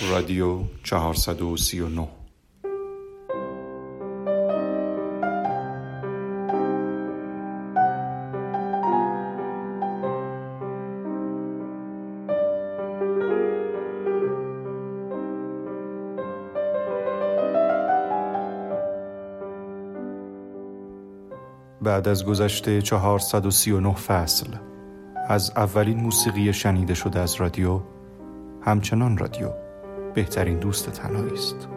رادیو 439 بعد از گذشته 439 فصل از اولین موسیقی شنیده شده از رادیو همچنان رادیو. بهترین دوست تنهایی است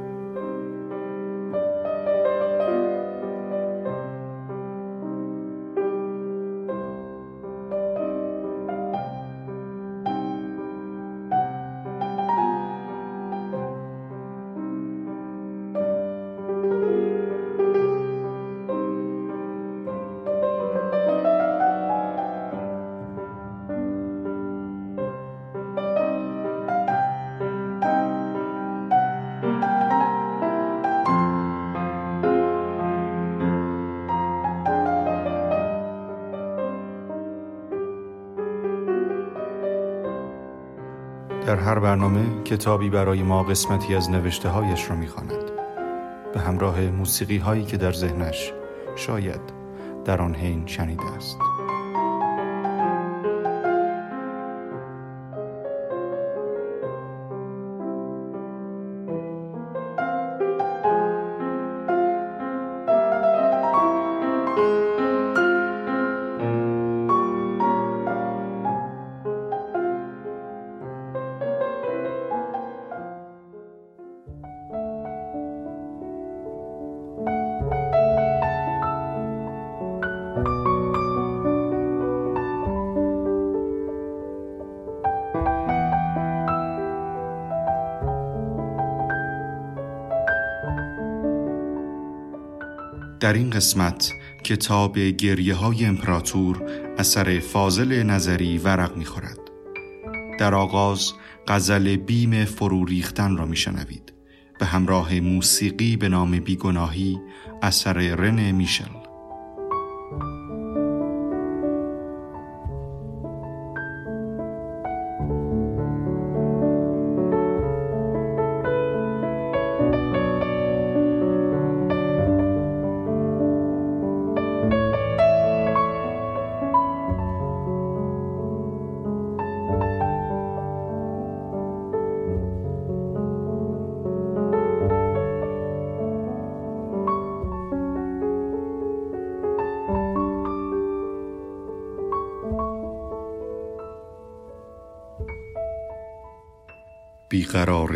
در هر برنامه کتابی برای ما قسمتی از نوشته هایش را می‌خواند. به همراه موسیقی هایی که در ذهنش شاید در آن حین شنیده است. در این قسمت کتاب گریه های امپراتور اثر فاضل نظری ورق می خورد. در آغاز غزل بیم فرو ریختن را میشنوید به همراه موسیقی به نام بیگناهی اثر رن میشل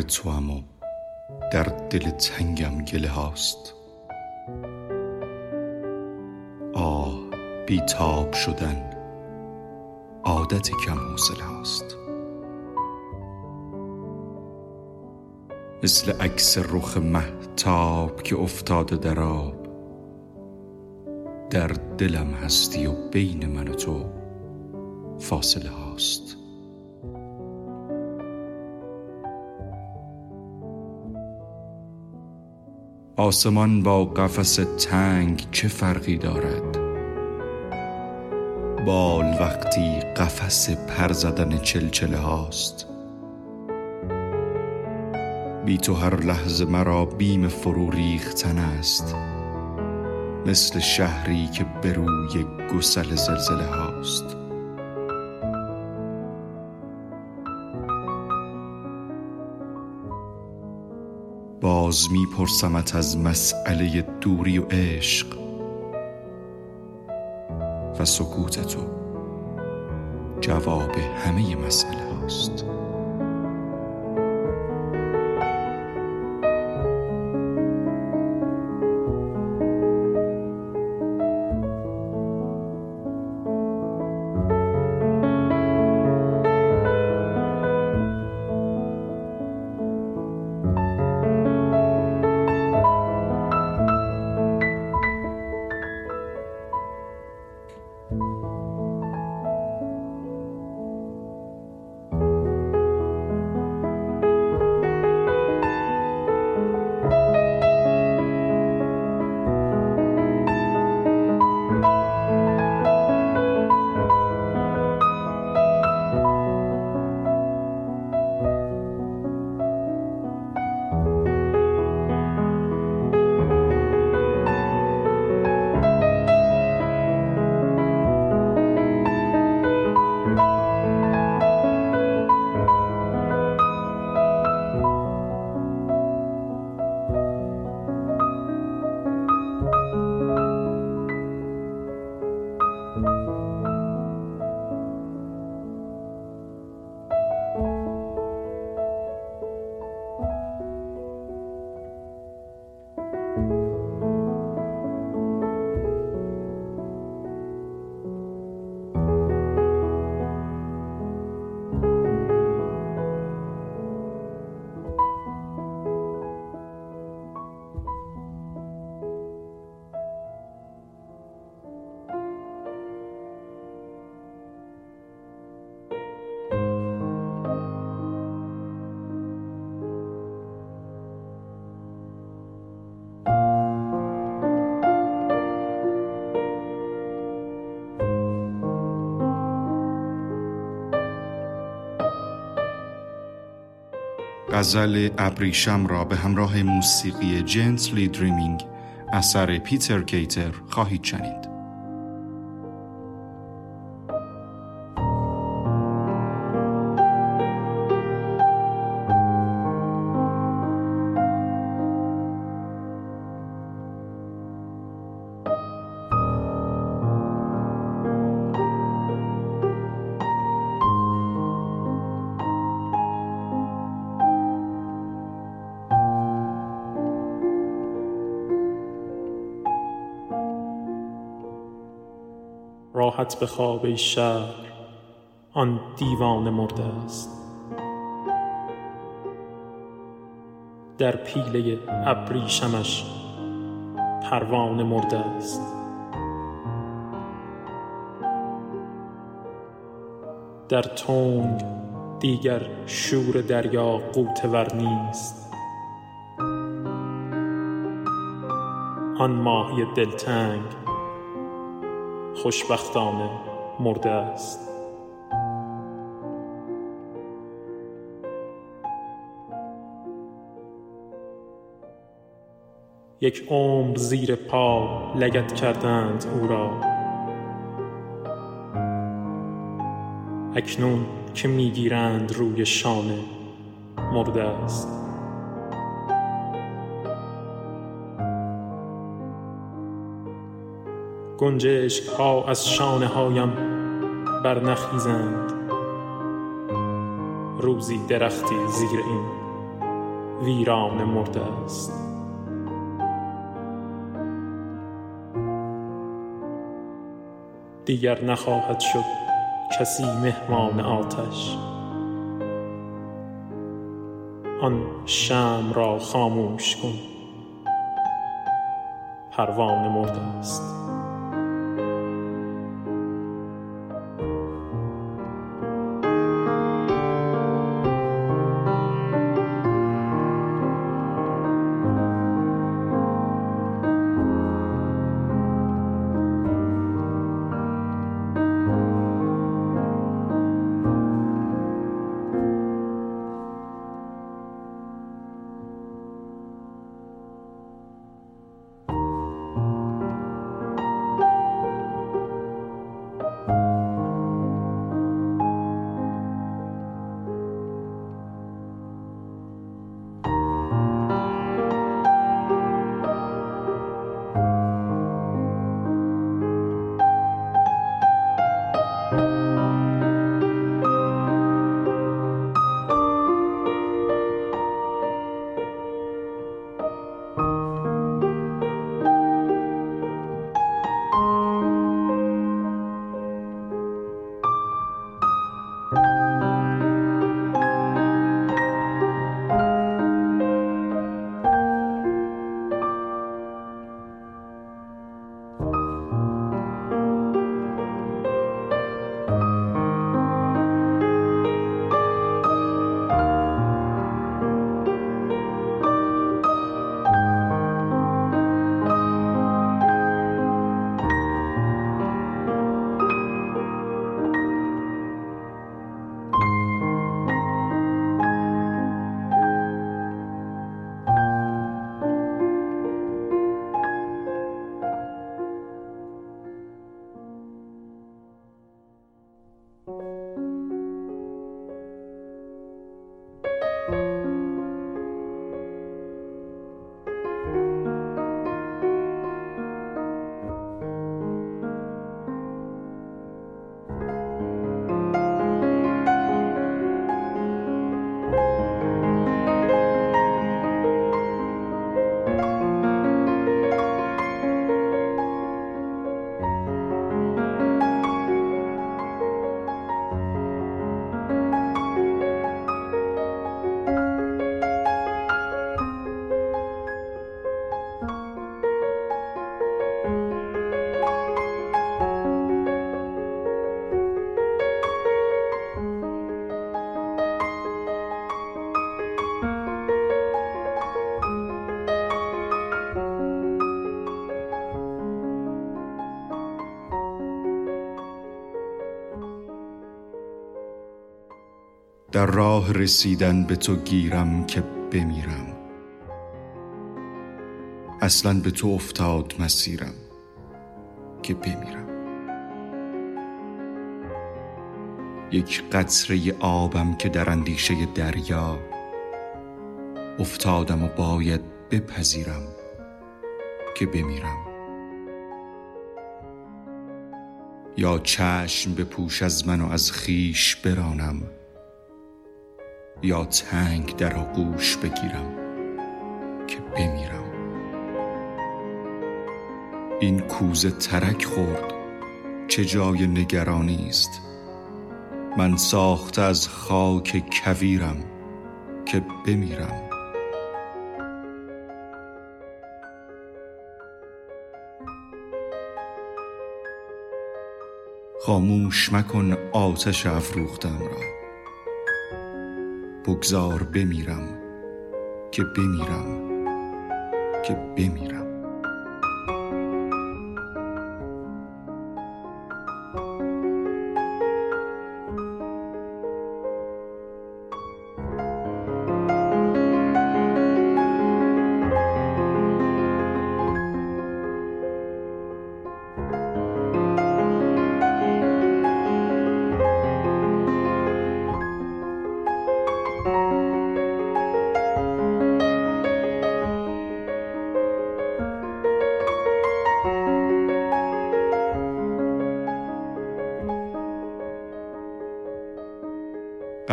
بیقرار تو و در دل تنگم گله هاست. آه بیتاب شدن عادت کم حوصله هاست. مثل عکس رخ محتاب که افتاده در آب در دلم هستی و بین من و تو فاصله هاست. آسمان با قفس تنگ چه فرقی دارد؟ بال وقتی قفس پر زدن چلچله هاست. بی تو هر لحظه مرا بیم فرو ریختن است. مثل شهری که به روی گسل زلزله هاست. باز میپرسمت از مسئله دوری و عشق و سکوت تو. جواب همه مسئله هاست. غزل ابریشم را به همراه موسیقی جنتلی دریمینگ اثر پیتر کیتر خواهید شنید. راحت به خواب شهر آن دیوان مرده است. در پیله ابریشمش پروانه مرده است. در تنگ دیگر شور دریا قوتور نیست. آن ماهی دلتنگ خوشبختانه مرده است. یک عمر زیر پا لگت کردند او را. اکنون که می‌گیرند روی شانه مرده است. گنجشک ها از شانه هایم برنخیزند روزی درختی زیر این ویران مرده است. دیگر نخواهد شد کسی مهمان آتش. آن شم را خاموش کن. پروانه مرده است. در راه رسیدن به تو گیرم که بمیرم. اصلا به تو افتاد مسیرم که بمیرم. یک قطره آبم که در اندیشه دریا افتادم و باید بپذیرم که بمیرم. یا چشم به پوش از من و از خیش برانم. یا تنگ در آغوش بگیرم که بمیرم. این کوزه ترک خورد چه جای نگرانی است؟ من ساخته از خاک کویرم که بمیرم. خاموش مکن آتش افروختم را. بگذار بمیرم که بمیرم که بمیرم.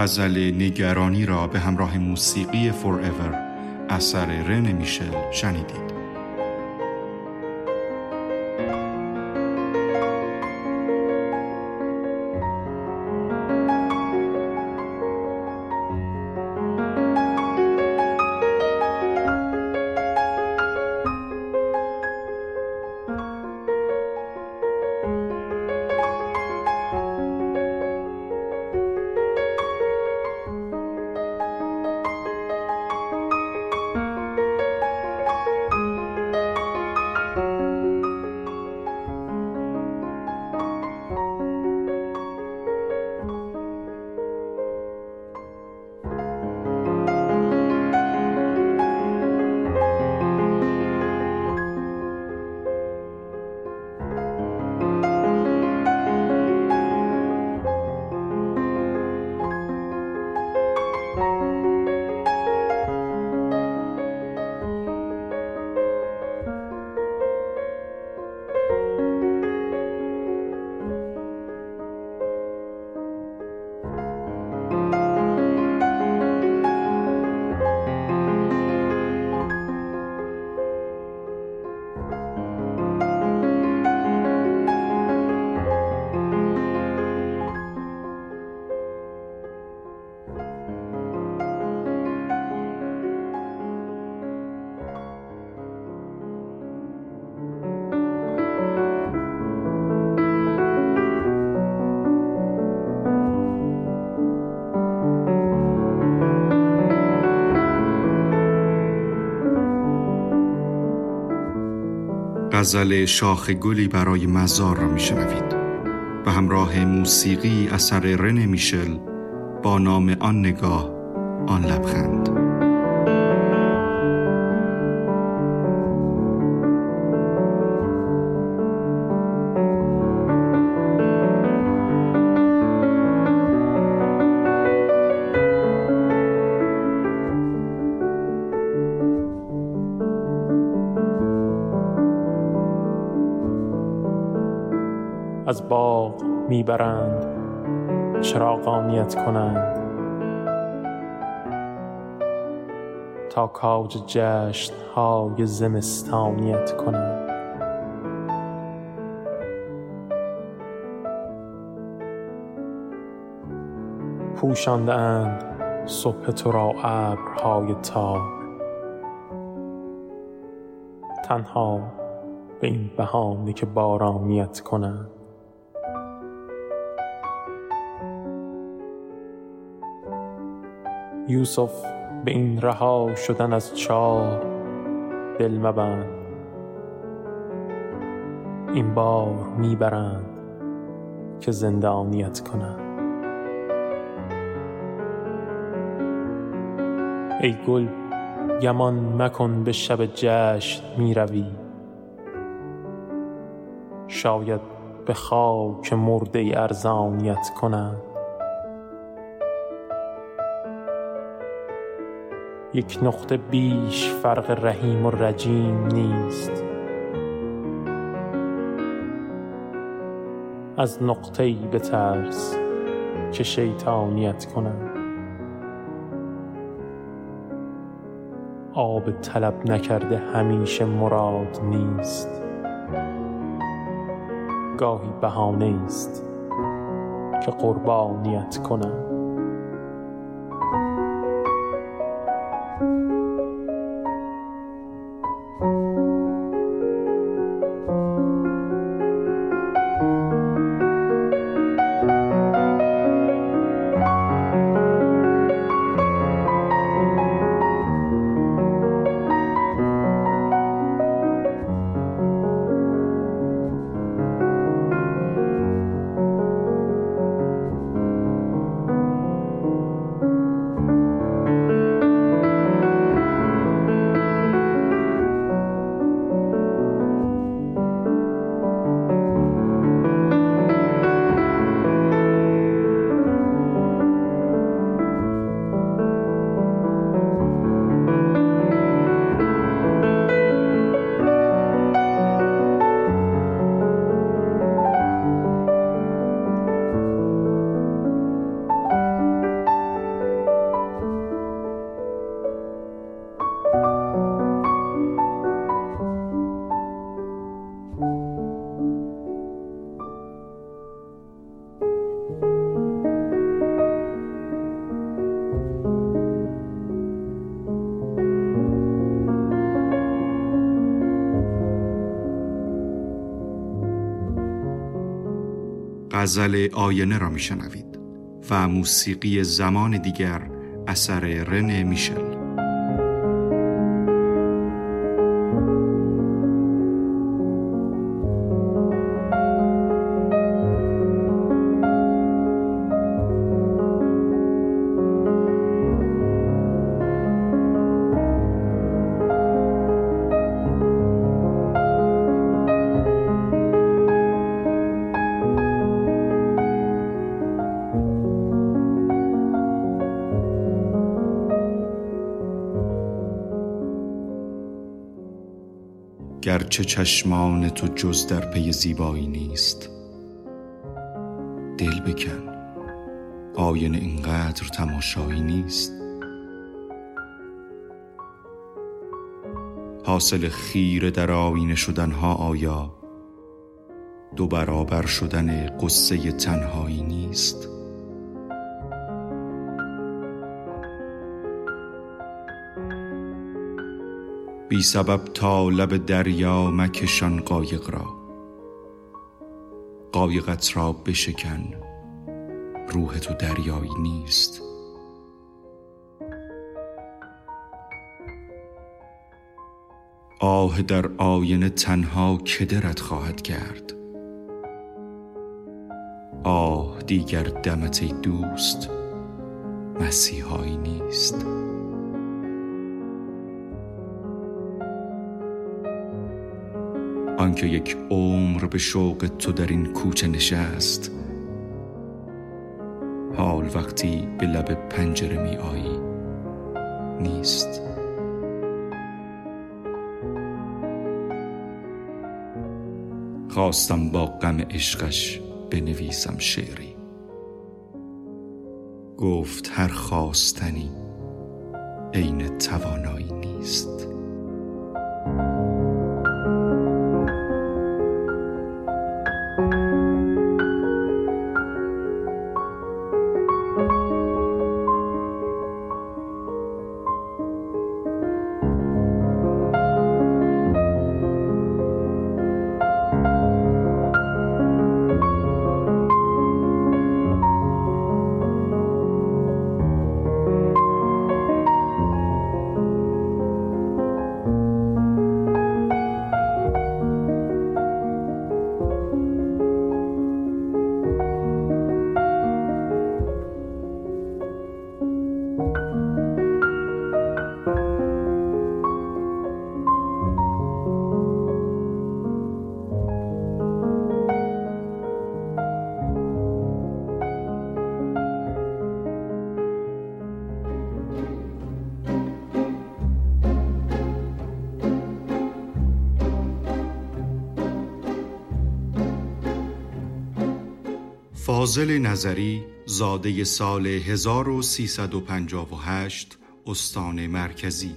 غزل نگرانی را به همراه موسیقی فور اثر رن میشل شنیدید. غزل شاخ گلی برای مزار را میشنوید و همراه موسیقی اثر رن میشل با نام آن نگاه آن لبخند. باغ می‌برند چراغانیت کنند. تا کاج جشن های زمستانیت کنند. پوشانده اند صبح تو را ابرهای تار تنها به این بهانه که بارانیت کنند. یوسف به این رها شدن از چاه دل مبند. این بار می‌برند که زندانیت کنند. ای گل گمان مکن به شب جشن می روی شاید به خاک مرده ارزانیت کنند. یک نقطه بیش فرق رحیم و رجیم نیست. از نقطه ای بترس که شیطانیت کنند آب طلب نکرده همیشه مراد نیست. گاهی بهانه است که قربانیت کنم. غزل آینه را میشنوید و موسیقی زمان دیگر اثر رن میشل. گرچه چشمان تو جز در پی زیبایی نیست. دل بکن آینه اینقدر تماشایی نیست. حاصل خیره در آینه شدنها آیا دو برابر شدن قصه تنهایی نیست؟ بی سبب تا لب دریا مکشان قایق را. قایقت را بشکن روح تو دریایی نیست. آه در آینه تنها کدرت خواهد کرد آه دیگر دمت دوست مسیحایی نیست. آنکه یک عمر به شوق تو در این کوچه نشست. حال وقتی به لب پنجره می آیی نیست. خواستم با غم عشقش بنویسم شعری. گفت هر خواستنی عین توانایی نیست. فاضل نظری زاده سال 1358 استان مرکزی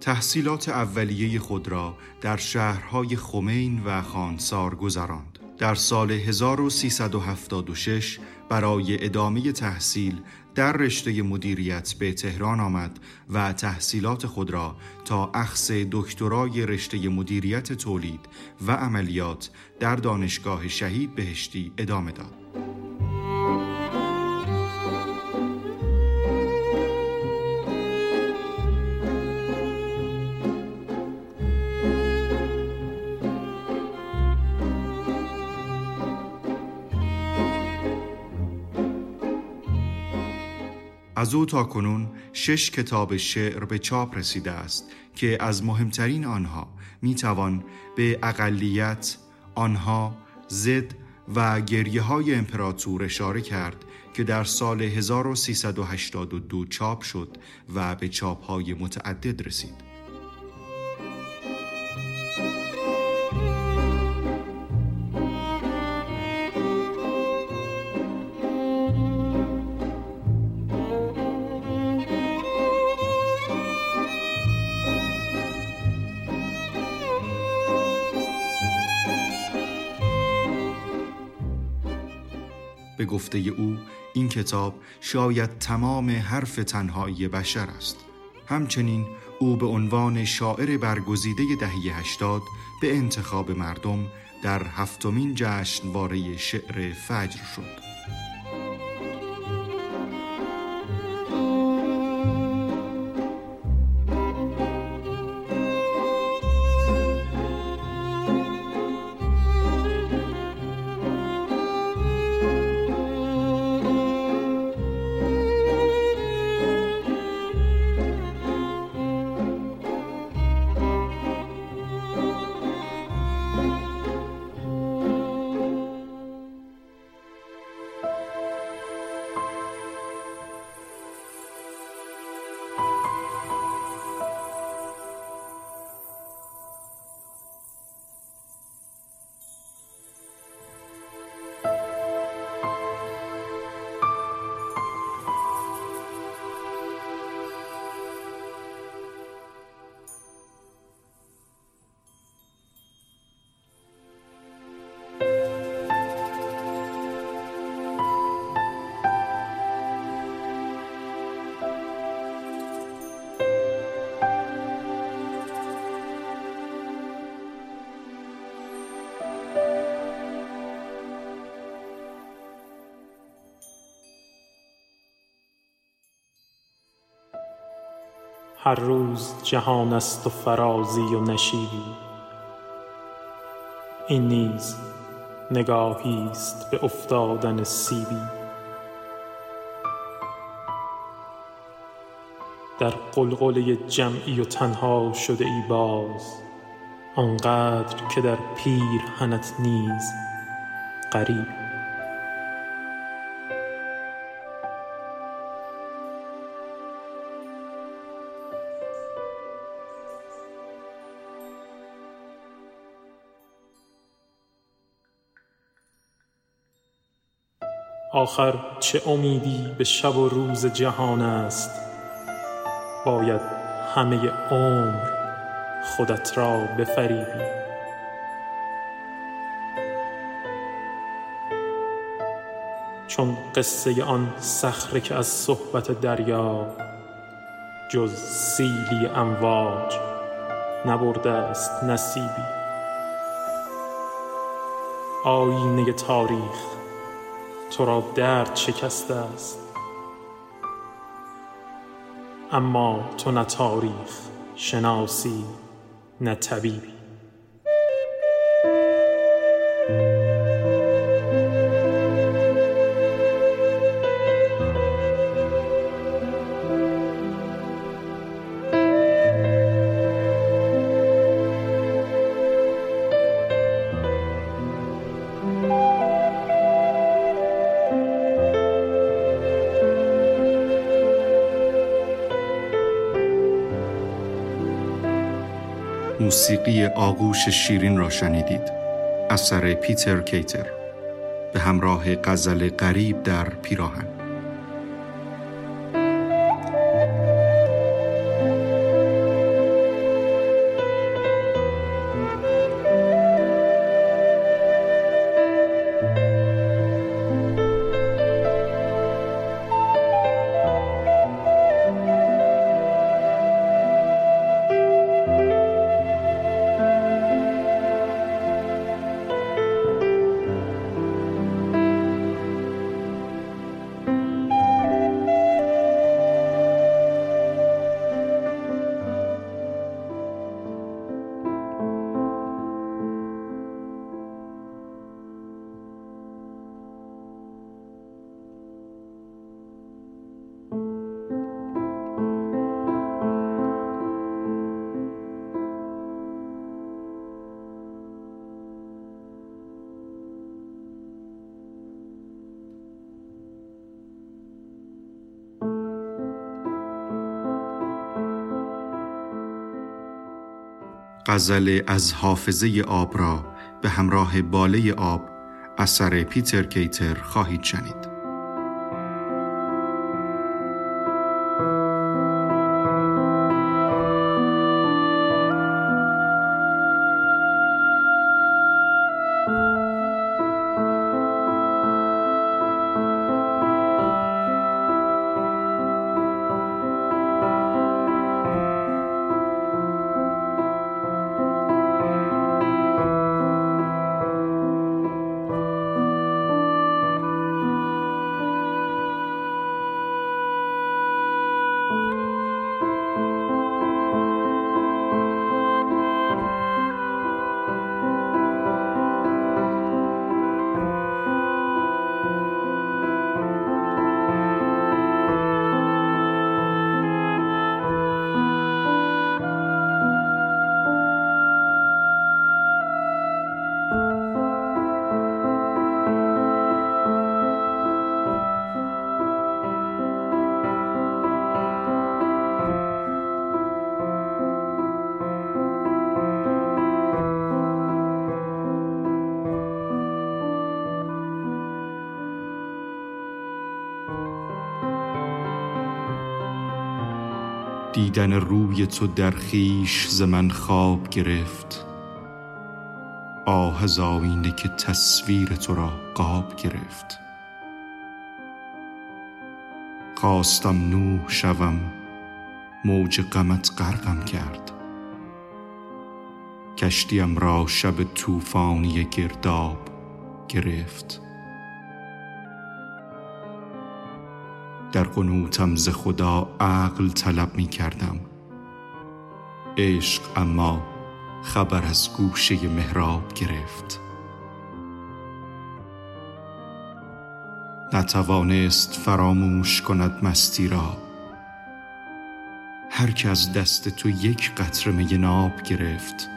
تحصیلات اولیه خود را در شهرهای خمین و خانسار گذراند. در سال 1376 برای ادامه تحصیل در رشته مدیریت به تهران آمد و تحصیلات خود را تا اخص دکترای رشته مدیریت تولید و عملیات در دانشگاه شهید بهشتی ادامه داد. از او تا کنون شش کتاب شعر به چاپ رسیده است که از مهمترین آنها می توان به اقلیت، آنها، زد و گریه های امپراتور اشاره کرد که در سال 1382 چاپ شد و به چاپ های متعدد رسید. گفته او این کتاب شاید تمام حرف تنهایی بشر است. همچنین او به عنوان شاعر برگزیده دهه هشتاد به انتخاب مردم در هفتمین جشنواره شعر فجر شد. هر روز جهان است و فرازی و نشیبی. این نیز نگاهی است به افتادن سیبی. در قلقله جمعی و تنها شده ای باز آنقدر که در پیرهنت نیز غریب. آخر چه امیدی به شب و روز جهان است؟ باید همه عمر خودت را بفریبی. چون قصه آن صخره که از صحبت دریا جز سیلی امواج نبرده است نصیبی. آینه تاریخ تو را درد شکسته است. اما تو نه تاریخ شناسی نه طبیبی موسیقی آغوش شیرین را شنیدید. اثر پیتر کیتر. به همراه غزل غریب در پیراهن. غزل از حافظه آب را به همراه باله آب اثر پیتر کیتر خواهید شنید. دیدن روی تو در خیش ز من خواب گرفت. آه از آینه که تصویر تو را قاب گرفت. خواستم نوح شوم موج غمت غرقم کرد. کشتیم را شب طوفانی گرداب گرفت. در قنوتم ز خدا عقل طلب می کردم. عشق اما خبر از گوشه محراب گرفت. نتوانست فراموش کند مستی را. هر که از دست تو یک قطره می ناب گرفت.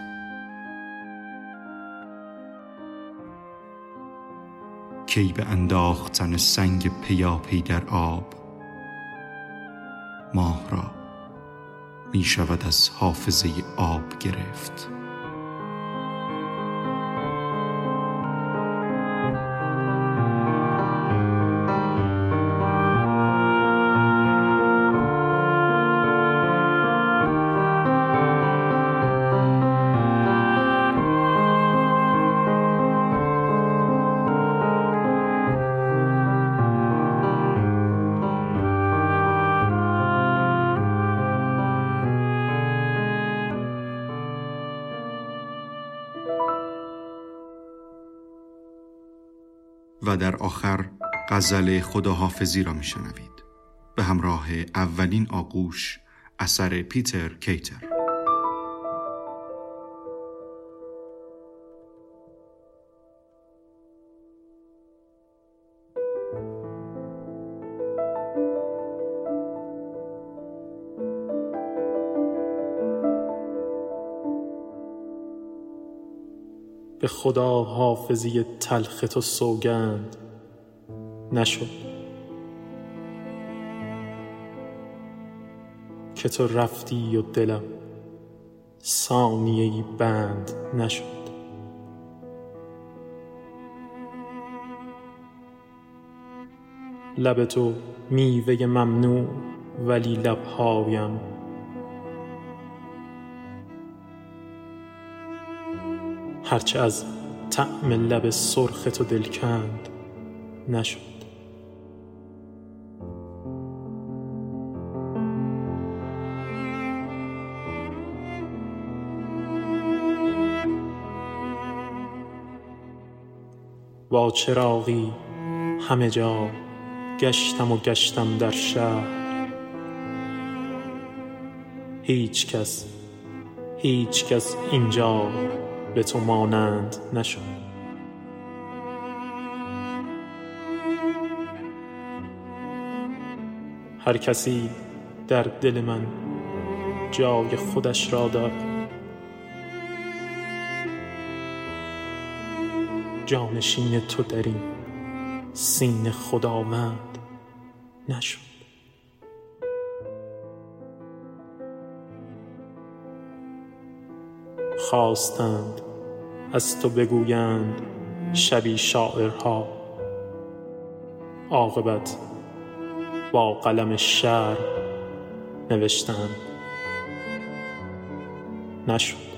کی به انداختن سنگ پیاپی در آب ماه را می شود از حافظه آب گرفت. در آخر غزل خداحافظی را میشنوید. به همراه اولین آغوش اثر پیتر کیتر. به خدا حافظی تلخ تو سوگند نشد. که تو رفتی و دلم ثانیه بند نشد. لب تو میوه ممنوع ولی لبهایم هرچه از طعم لب سرخ تو دل کند نشد. با چراغی همه جا گشتم و گشتم در شهر. هیچ کس هیچ کس اینجا به تو مانند نشد. هر کسی در دل من جای خودش را دارد جانشین تو در این سینه خداوند نشد. خواستند از تو بگویند شبی شاعرها. عاقبت با قلم شعر نوشتند. نشد.